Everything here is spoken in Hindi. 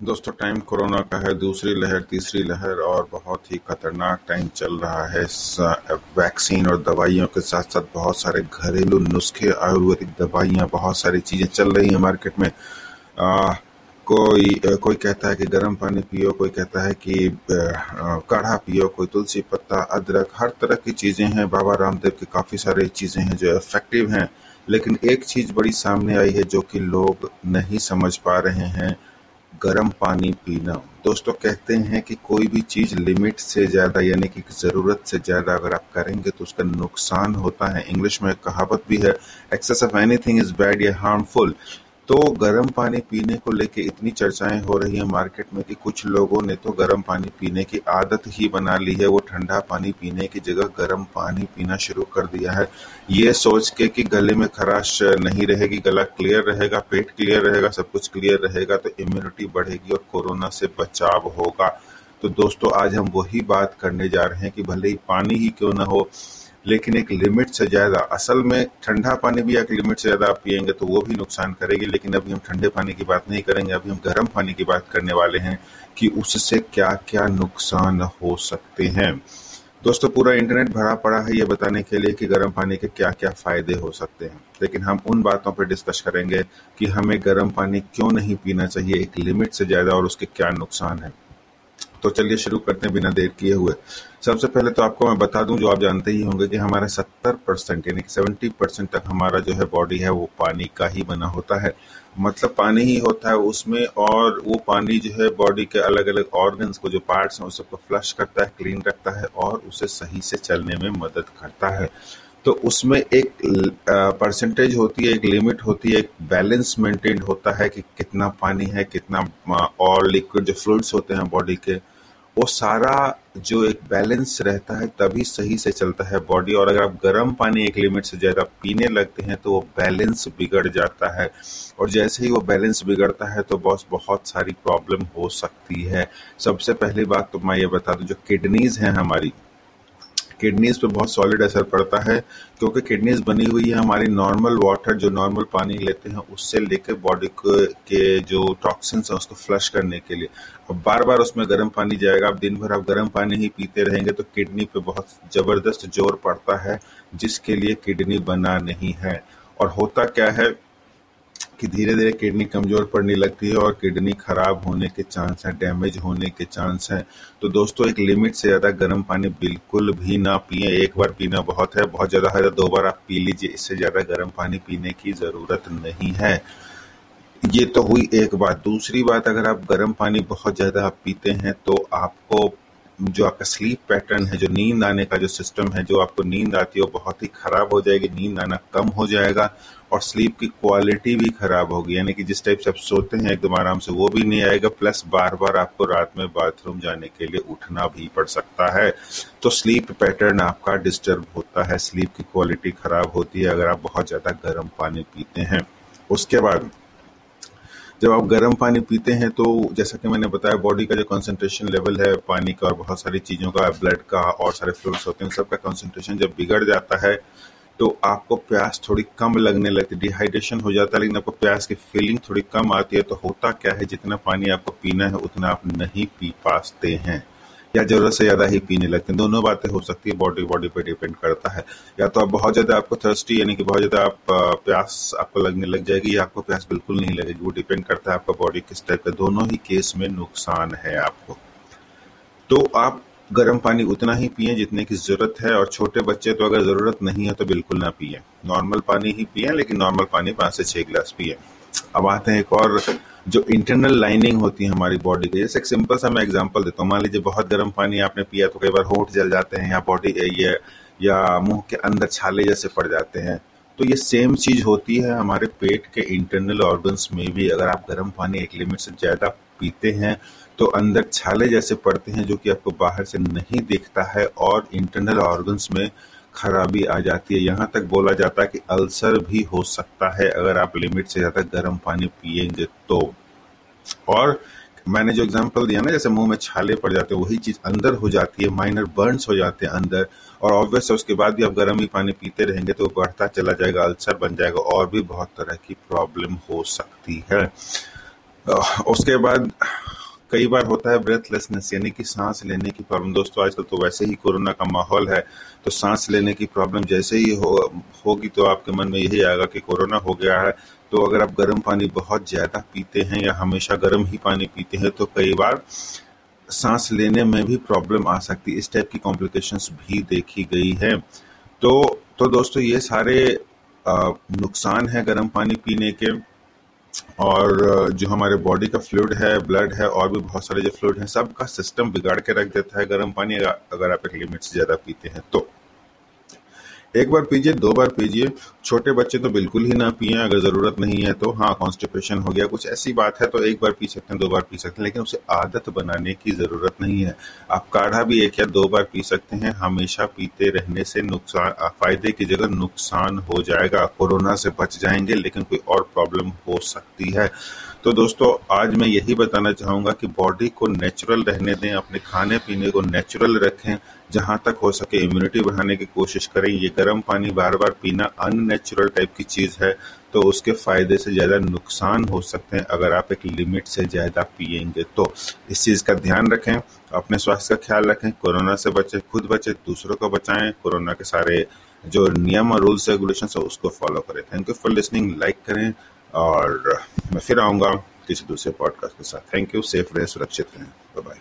दोस्तों टाइम कोरोना का है दूसरी लहर तीसरी लहर और बहुत ही खतरनाक टाइम चल रहा है वैक्सीन और दवाइयों के साथ साथ बहुत सारे घरेलू नुस्खे आयुर्वेदिक दवाइयाँ बहुत सारी चीज़ें चल रही हैं मार्केट में। आ, कोई कोई कहता है कि गर्म पानी पियो कोई कहता है कि काढ़ा पियो कोई तुलसी पत्ता अदरक हर तरह की चीज़ें हैं। बाबा रामदेव की काफ़ी सारी चीज़ें हैं जो इफ़ेक्टिव हैं। लेकिन एक चीज़ बड़ी सामने आई है जो कि लोग नहीं समझ पा रहे हैं। गर्म पानी पीना। दोस्तों, कहते हैं कि कोई भी चीज़ लिमिट से ज़्यादा यानी कि ज़रूरत से ज़्यादा अगर आप करेंगे तो उसका नुकसान होता है। इंग्लिश में कहावत भी है excess of anything is bad या हार्मफुल तो गर्म पानी पीने को लेके इतनी चर्चाएँ हो रही हैं मार्केट में कि कुछ लोगों ने तो गर्म पानी पीने की आदत ही बना ली है, वो ठंडा पानी पीने की जगह गर्म पानी पीना शुरू कर दिया है। ये सोच के कि गले में खराश नहीं रहेगी, गला क्लियर रहेगा, पेट क्लियर रहेगा, सब कुछ क्लियर रहेगा तो इम्यूनिटी बढ़ेगी और कोरोना से बचाव होगा। तो दोस्तों, आज हम वही बात करने जा रहे हैं कि भले ही पानी ही क्यों ना हो लेकिन एक लिमिट से ज़्यादा, असल में ठंडा पानी भी एक लिमिट से ज़्यादा आप पियेंगे तो वो भी नुकसान करेगी, लेकिन अभी हम ठंडे पानी की बात नहीं करेंगे, अभी हम गर्म पानी की बात करने वाले हैं कि उससे क्या क्या नुकसान हो सकते हैं। दोस्तों, पूरा इंटरनेट भरा पड़ा है ये बताने के लिए कि गर्म पानी के क्या क्या फ़ायदे हो सकते हैं। लेकिन हम उन बातों पर डिस्कस करेंगे कि हमें गर्म पानी क्यों नहीं पीना चाहिए, एक लिमिट से ज़्यादा और उसके क्या नुकसान है। तो चलिए शुरू करते हैं, बिना देर किए हुए। सबसे पहले तो आपको मैं बता दूँ, जो आप जानते ही होंगे कि हमारे 70 परसेंट, यानी कि 70 परसेंट तक हमारा जो है बॉडी है, वो पानी का ही बना होता है। मतलब पानी ही होता है, उसमें और वो पानी जो है बॉडी के अलग अलग ऑर्गन्स को, जो पार्ट्स हैं, उस सबको फ्लश करता है क्लीन रखता है और उसे सही से चलने में मदद करता है। तो उसमें एक परसेंटेज होती है, एक लिमिट होती है, एक बैलेंस मेंटेन होता है कि कितना पानी है, कितना और लिक्विड जो फ्लूड्स होते हैं बॉडी के, वो सारा जो एक बैलेंस रहता है तभी सही से चलता है बॉडी और अगर आप गर्म पानी एक लिमिट से ज़्यादा पीने लगते हैं तो वो बैलेंस बिगड़ जाता है। और जैसे ही वो बैलेंस बिगड़ता है तो बॉस बहुत सारी प्रॉब्लम हो सकती है। सबसे पहली बात तो मैं ये बता दूँ, जो किडनीज हैं हमारी किडनीज पे बहुत सॉलिड असर पड़ता है, क्योंकि किडनीज बनी हुई है हमारी नॉर्मल वाटर जो नॉर्मल पानी लेते हैं, उससे लेकर बॉडी के जो टॉक्सिन्स हैं, उसको फ्लश करने के लिए। अब बार बार उसमें गर्म पानी जाएगा, आप दिन भर आप गर्म पानी ही पीते रहेंगे तो किडनी पे बहुत ज़बरदस्त ज़ोर पड़ता है, जिसके लिए किडनी बना नहीं है। और होता क्या है कि धीरे धीरे किडनी कमज़ोर पड़ने लगती है और किडनी खराब होने के चांस हैं, डैमेज होने के चांस हैं। तो दोस्तों, एक लिमिट से ज़्यादा गर्म पानी बिल्कुल भी ना पिए। एक बार पीना बहुत है, बहुत ज़्यादा है तो दो बार आप पी लीजिए। इससे ज़्यादा गर्म पानी पीने की ज़रूरत नहीं है। ये तो हुई एक बात। दूसरी बात, अगर आप गर्म पानी बहुत ज़्यादा पीते हैं तो आपको जो आपका स्लीप पैटर्न है, जो नींद आने का जो सिस्टम है, जो आपको नींद आती है, वो बहुत ही खराब हो जाएगी, नींद आना कम हो जाएगा और स्लीप की क्वालिटी भी खराब होगी। यानी कि जिस टाइप से आप सोते हैं, एकदम आराम से वो भी नहीं आएगा प्लस बार बार आपको रात में बाथरूम जाने के लिए उठना भी पड़ सकता है। तो स्लीप पैटर्न आपका डिस्टर्ब होता है स्लीप की क्वालिटी खराब होती है, अगर आप बहुत ज़्यादा गर्म पानी पीते हैं। उसके बाद जब आप गर्म पानी पीते हैं तो जैसा कि मैंने बताया बॉडी का जो कंसंट्रेशन लेवल है पानी का और बहुत सारी चीज़ों का ब्लड का और सारे फ्लूड्स होते हैं सबका कंसंट्रेशन जब बिगड़ जाता है तो आपको प्यास थोड़ी कम लगने लगती है डिहाइड्रेशन हो जाता है, लेकिन आपको प्यास की फीलिंग थोड़ी कम आती है तो होता क्या है? जितना पानी आपको पीना है, उतना आप नहीं पी पाते हैं। या ज़रूरत से ज़्यादा ही पीने लगते हैं। दोनों बातें हो सकती है। बॉडी बॉडी पे डिपेंड करता है। या तो आप बहुत ज़्यादा आपको थर्स्टी यानी कि बहुत ज़्यादा आप प्यास आपको लगने लग जाएगी या आपको प्यास बिल्कुल नहीं लगेगी। वो डिपेंड करता है आपका बॉडी किस टाइप का। दोनों ही केस में नुकसान है आपको। तो आप गर्म पानी उतना ही पिए जितने की ज़रूरत है और छोटे बच्चे तो अगर ज़रूरत नहीं है तो बिल्कुल ना पिए। नॉर्मल पानी ही पिए, लेकिन नॉर्मल पानी पाँच से छह गिलास पिए। अब आते हैं एक और जो इंटरनल लाइनिंग होती है हमारी बॉडी की जैसे एक सिंपल सा मैं एग्जांपल देता हूँ। मान लीजिए बहुत गर्म पानी आपने पिया तो कई बार होठ जल जाते हैं या बॉडी ये, या मुँह के अंदर छाले जैसे पड़ जाते हैं। तो ये सेम चीज़ होती है हमारे पेट के इंटरनल ऑर्गन्स में भी। अगर आप गर्म पानी एक लिमिट से ज़्यादा पीते हैं तो अंदर छाले जैसे पड़ते हैं जो कि आपको बाहर से नहीं दिखता है और इंटरनल ऑर्गन्स में खराबी आ जाती है। यहाँ तक बोला जाता है कि अल्सर भी हो सकता है अगर आप लिमिट से ज़्यादा गर्म पानी पिएँगे तो। और मैंने जो एग्जांपल दिया ना, जैसे मुँह में छाले पड़ जाते हैं, वही चीज़ अंदर हो जाती है माइनर बर्न्स हो जाते हैं अंदर। और ऑब्वियस उसके बाद भी आप गर्म ही पानी पीते रहेंगे तो बढ़ता चला जाएगा, अल्सर बन जाएगा, और भी बहुत तरह की प्रॉब्लम हो सकती है। उसके बाद कई बार होता है ब्रेथलेसनेस यानी कि सांस लेने की प्रॉब्लम दोस्तों, आजकल तो वैसे ही कोरोना का माहौल है तो सांस लेने की प्रॉब्लम जैसे ही हो, होगी तो आपके मन में यही आएगा कि कोरोना हो गया है। तो अगर आप गर्म पानी बहुत ज़्यादा पीते हैं या हमेशा गर्म ही पानी पीते हैं तो कई बार सांस लेने में भी प्रॉब्लम आ सकती इस टाइप की कॉम्प्लिकेशंस भी देखी गई है। तो तो दोस्तों, ये सारे नुकसान है गर्म पानी पीने के। और जो हमारे बॉडी का फ्लूड है, ब्लड है और भी बहुत सारे जो फ्लूड है, सबका सिस्टम बिगाड़ के रख देता है। गर्म पानी अगर आप एक लिमिट से ज़्यादा पीते हैं तो। एक बार पीजिए, दो बार पीजिए। छोटे बच्चे तो बिल्कुल ही ना पिए, अगर ज़रूरत नहीं है तो। हाँ कॉन्स्टिपेशन हो गया, कुछ ऐसी बात है तो एक बार पी सकते हैं, दो बार पी सकते हैं, लेकिन उसे आदत बनाने की ज़रूरत नहीं है। आप काढ़ा भी एक या दो बार पी सकते हैं, हमेशा पीते रहने से नुकसान फ़ायदे की जगह नुकसान हो जाएगा। कोरोना से बच जाएँगे, लेकिन कोई और प्रॉब्लम हो सकती है। तो दोस्तों, आज मैं यही बताना चाहूँगा कि बॉडी को नेचुरल रहने दें, अपने खाने पीने को नेचुरल रखें, जहाँ तक हो सके इम्यूनिटी बढ़ाने की कोशिश करें। ये गर्म पानी बार बार पीना अननेचुरल टाइप की चीज़ है तो उसके फ़ायदे से ज़्यादा नुकसान हो सकते हैं। अगर आप एक लिमिट से ज़्यादा पिएँगे तो इस चीज़ का ध्यान रखें, अपने स्वास्थ्य का ख्याल रखें, कोरोना से बचे, खुद बचे, दूसरों को बचाएँ, कोरोना के सारे जो नियम और रूल्स रेगुलेशन है, उसको फॉलो करें। Thank you for listening like करें और मैं फिर आऊँगा किसी दूसरे पॉडकास्ट के साथ। थैंक यू सेफ़ रहें, सुरक्षित रहें। बाय